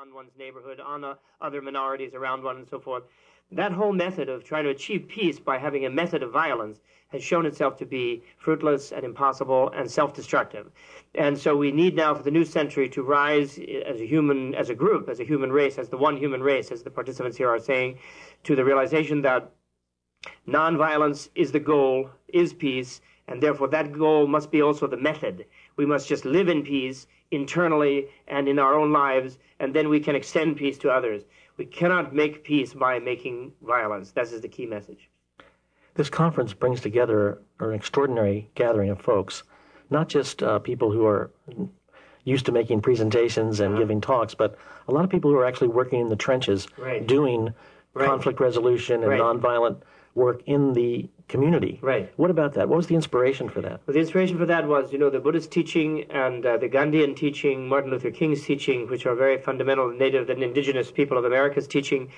on one's neighborhood, on uh, other minorities around one, and so forth. That whole method of trying to achieve peace by having a method of violence has shown itself to be fruitless and impossible and self-destructive. And so we need now for the new century to rise as a human, as a group, as a human race, as the one human race, as the participants here are saying, to the realization that nonviolence is the goal, is peace, and therefore that goal must be also the method. We must just live in peace internally and in our own lives, and then we can extend peace to others. We cannot make peace by making violence. That is the key message. This conference brings together an extraordinary gathering of folks, not just uh, people who are used to making presentations and uh-huh. giving talks, but a lot of people who are actually working in the trenches right. doing right. conflict resolution and right. nonviolent work in the community. Right. What about that? What was the inspiration for that? Well, the inspiration for that was, you know, the Buddhist teaching and uh, the Gandhian teaching, Martin Luther King's teaching, which are very fundamental native and indigenous people of America's teaching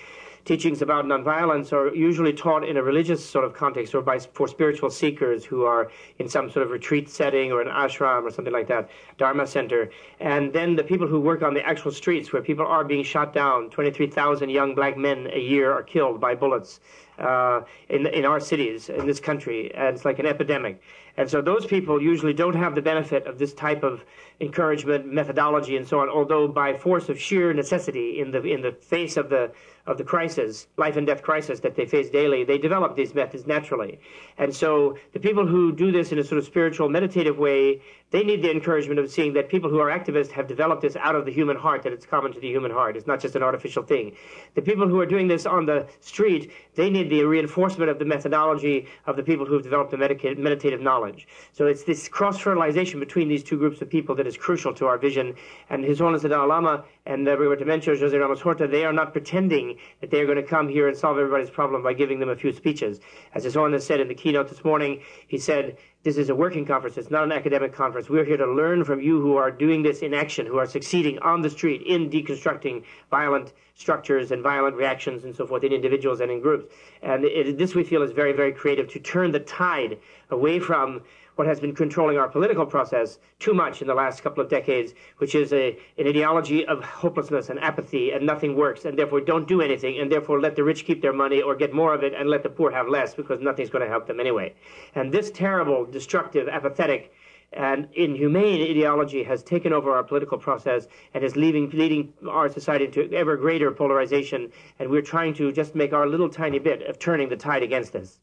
teachings about nonviolence are usually taught in a religious sort of context or by for spiritual seekers who are in some sort of retreat setting or an ashram or something like that, dharma center. And then the people who work on the actual streets where people are being shot down, 23,000 young black men a year are killed by bullets uh, in in our cities in this country, and it's like an epidemic. And so those people usually don't have the benefit of this type of encouragement, methodology, and so on. Although by force of sheer necessity, in the in the face of the of the crisis, life and death crisis that they face daily, they develop these methods naturally. And so the people who do this in a sort of spiritual, meditative way, they need the encouragement of seeing that people who are activists have developed this out of the human heart, that it's common to the human heart. It's not just an artificial thing. The people who are doing this on the street, they need the reinforcement of the methodology of the people who have developed the meditative knowledge. So it's this cross-fertilization between these two groups of people that is crucial to our vision. And His Holiness the Dalai Lama and the Rigoberta Menchú, Jose Ramos Horta, they are not pretending that they are going to come here and solve everybody's problem by giving them a few speeches. As His Holiness said in the keynote this morning, he said, this is a working conference. It's not an academic conference. We're here to learn from you who are doing this in action, who are succeeding on the street in deconstructing violent structures and violent reactions and so forth in individuals and in groups. And it, this we feel is very, very creative to turn the tide away from what has been controlling our political process too much in the last couple of decades, which is a, an ideology of hopelessness and apathy and nothing works, and therefore don't do anything, and therefore let the rich keep their money or get more of it and let the poor have less because nothing's going to help them anyway. And this terrible, destructive, apathetic, and inhumane ideology has taken over our political process and is leading, leading our society into ever greater polarization. And we're trying to just make our little tiny bit of turning the tide against this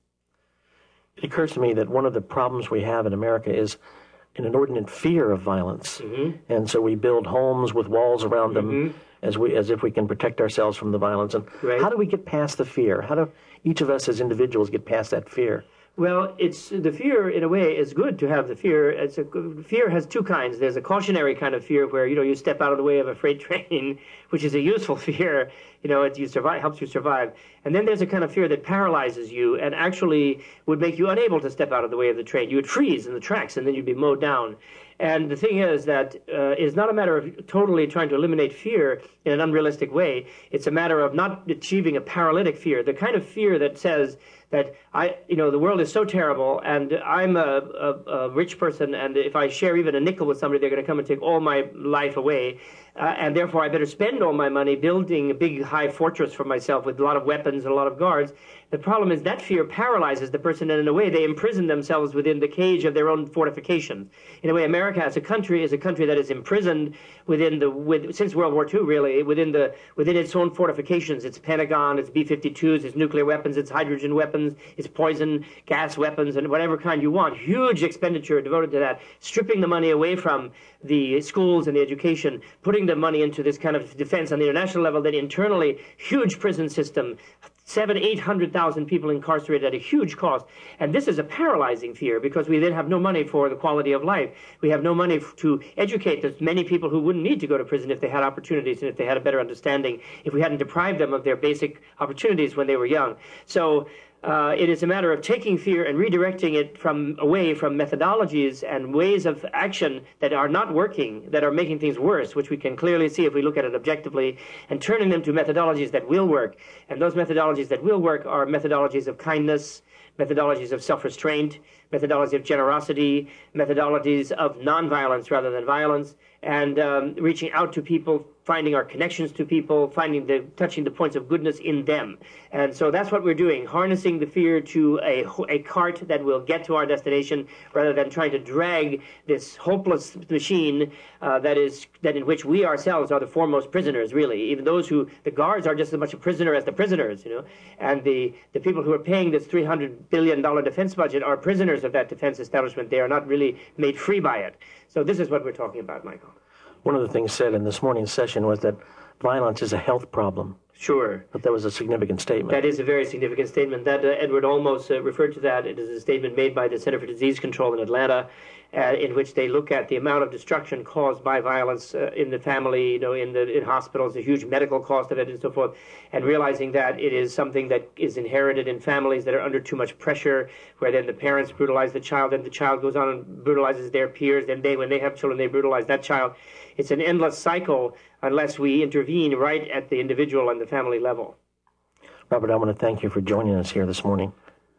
it occurs to me that one of the problems we have in America is an inordinate fear of violence, mm-hmm. and so we build homes with walls around them mm-hmm. as we as if we can protect ourselves from the violence. And right. how do we get past the fear? How do each of us as individuals get past that fear? Well, it's the fear in a way is good to have the fear. It's a, fear has two kinds. There's a cautionary kind of fear where you know you step out of the way of a freight train, which is a useful fear. You know, it you survive helps you survive. And then there's a kind of fear that paralyzes you and actually would make you unable to step out of the way of the train. You would freeze in the tracks and then you'd be mowed down. And the thing is that uh, it's not a matter of totally trying to eliminate fear in an unrealistic way. It's a matter of not achieving a paralytic fear, the kind of fear that says that I, you know, the world is so terrible, and I'm a, a, a rich person, and if I share even a nickel with somebody, they're going to come and take all my life away uh, and therefore I better spend all my money building a big high fortress for myself with a lot of weapons and a lot of guards. The problem is that fear paralyzes the person, and in a way, they imprison themselves within the cage of their own fortifications. In a way, America as a country is a country that is imprisoned within the with, since World War II, really within the within its own fortifications. Its Pentagon, its B-52s, its nuclear weapons, its hydrogen weapons, its poison gas weapons, and whatever kind you want. Huge expenditure devoted to that, stripping the money away from the schools and the education, putting the money into this kind of defense on the international level, then internally, huge prison system, seven, eight hundred thousand people incarcerated at a huge cost. And this is a paralyzing fear because we then have no money for the quality of life. We have no money to educate the many people who wouldn't need to go to prison if they had opportunities and if they had a better understanding, if we hadn't deprived them of their basic opportunities when they were young. So uh, it is a matter of taking fear and redirecting it from away from methodologies and ways of action that are not working, that are making things worse, which we can clearly see if we look at it objectively, and turning them to methodologies that will work. And those methodologies that will work are methodologies of kindness, methodologies of self-restraint, methodologies of generosity, methodologies of nonviolence rather than violence, and um, reaching out to people finding our connections to people, finding the touching the points of goodness in them. And so that's what we're doing, harnessing the fear to a, a cart that will get to our destination rather than trying to drag this hopeless machine uh, that is that in which we ourselves are the foremost prisoners, really. Even those who the guards are just as much a prisoner as the prisoners, you know. And the, the people who are paying this three hundred billion dollar defense budget are prisoners of that defense establishment. They are not really made free by it. So this is what we're talking about, Michael. One of the things said in this morning's session was that violence is a health problem. Sure. But that was a significant statement. That is a very significant statement. That uh, Edward Olmos uh, referred to that. It is a statement made by the Center for Disease Control in Atlanta, uh, in which they look at the amount of destruction caused by violence uh, in the family, you know, in the in hospitals, the huge medical cost of it, and so forth, and realizing that it is something that is inherited in families that are under too much pressure, where then the parents brutalize the child, and the child goes on and brutalizes their peers, then they, when they have children, they brutalize that child. It's an endless cycle unless we intervene right at the individual and the family level. Robert, I want to thank you for joining us here this morning.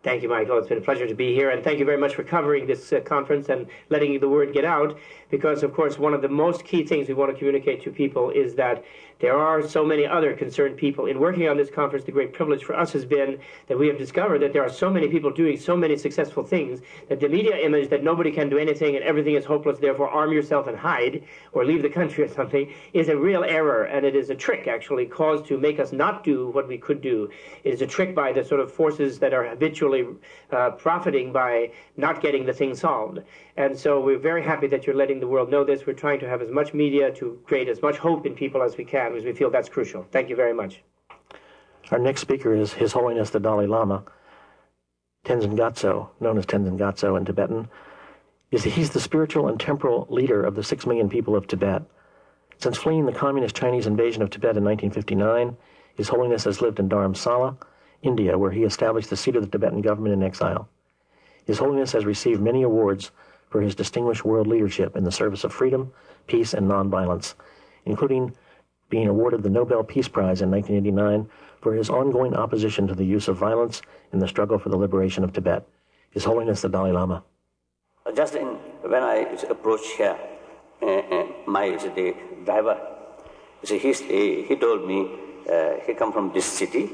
Thank you, Michael. It's been a pleasure to be here, and thank you very much for covering this uh, conference and letting the word get out. Because, of course, one of the most key things we want to communicate to people is that there are so many other concerned people. In working on this conference, the great privilege for us has been that we have discovered that there are so many people doing so many successful things that the media image that nobody can do anything and everything is hopeless, therefore arm yourself and hide or leave the country or something, is a real error, and it is a trick actually caused to make us not do what we could do. It is a trick by the sort of forces that are habitually uh, profiting by not getting the thing solved. And so we're very happy that you're letting the world know this. We're trying to have as much media to create as much hope in people as we can because we feel that's crucial. Thank you very much. Our next speaker is His Holiness the Dalai Lama, Tenzin Gyatso, known as Tenzin Gyatso in Tibetan. Is he's the spiritual and temporal leader of the six million people of Tibet. Since fleeing the communist Chinese invasion of Tibet in 1959, His Holiness has lived in Dharamsala, India, where he established the seat of the Tibetan government in exile. His Holiness has received many awards for his distinguished world leadership in the service of freedom, peace, and nonviolence, including being awarded the Nobel Peace Prize in 1989 for his ongoing opposition to the use of violence in the struggle for the liberation of Tibet. His Holiness the Dalai Lama. Just in, when I approached here, uh, uh, my the driver, see, he, he told me uh, he come from this city,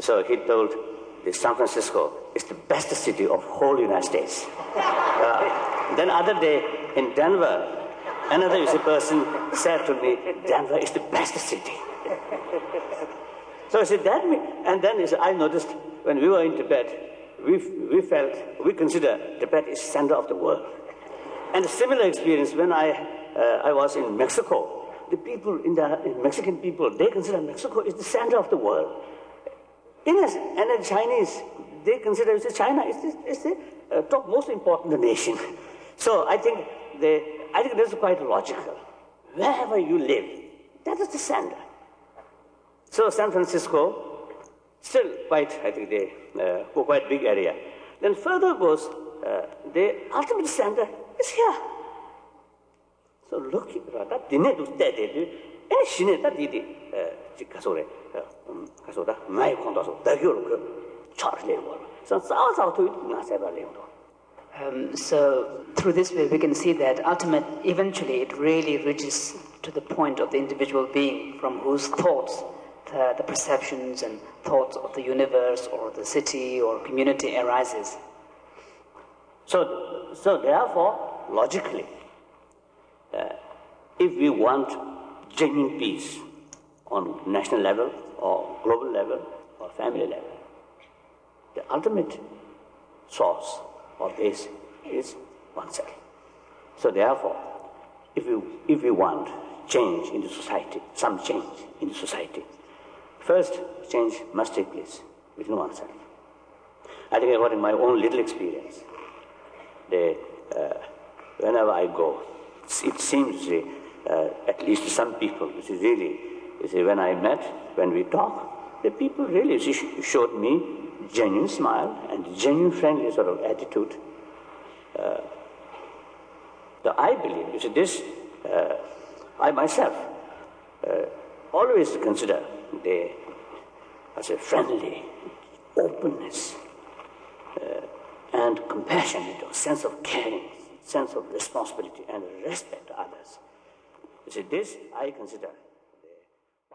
so he told the San Francisco is the best city of whole United States. Uh, then other day in Denver, another is a person said to me, Denver is the best city. so I said, that and then said, I noticed when we were in Tibet, we, we felt, we consider Tibet is center of the world. And a similar experience when I, uh, I was in Mexico. The people in the in Mexican people, they consider Mexico is the center of the world. In a, and the Chinese, they consider China is the, is the uh, top most important nation. So I think they, I think this is quite logical. Wherever you live, that is the standard. So San Francisco, still quite, I think they uh, quite big area. Then further goes, uh, the ultimate standard is here. So look, that dine du te de du, ene shine da di di, ji uh, kaso re, uh, um, kaso da, mai kondo so, da gyo lo kyo, char le wo. So zao zao to yu na se ba le wo. Um, so through this way, we can see that ultimate, eventually, it really reaches to the point of the individual being from whose thoughts, the, the perceptions and thoughts of the universe or the city or community arises. So, so therefore, logically, uh, if we want genuine peace, on national level or global level or family level. The ultimate source of this is oneself. So therefore, if you, if we want change in the society, some change in the society, first change must take place within oneself. I think about in my own little experience, the, uh, whenever I go, it seems uh, at least to some people, which is really you see, when I met, when we talk, the people really showed me genuine smile and genuine friendly sort of attitude. Uh, so I believe, you see, this, uh, I myself uh, always consider the, as a friendly openness uh, and compassion, a sense of caring, sense of responsibility and respect to others. You see, this I consider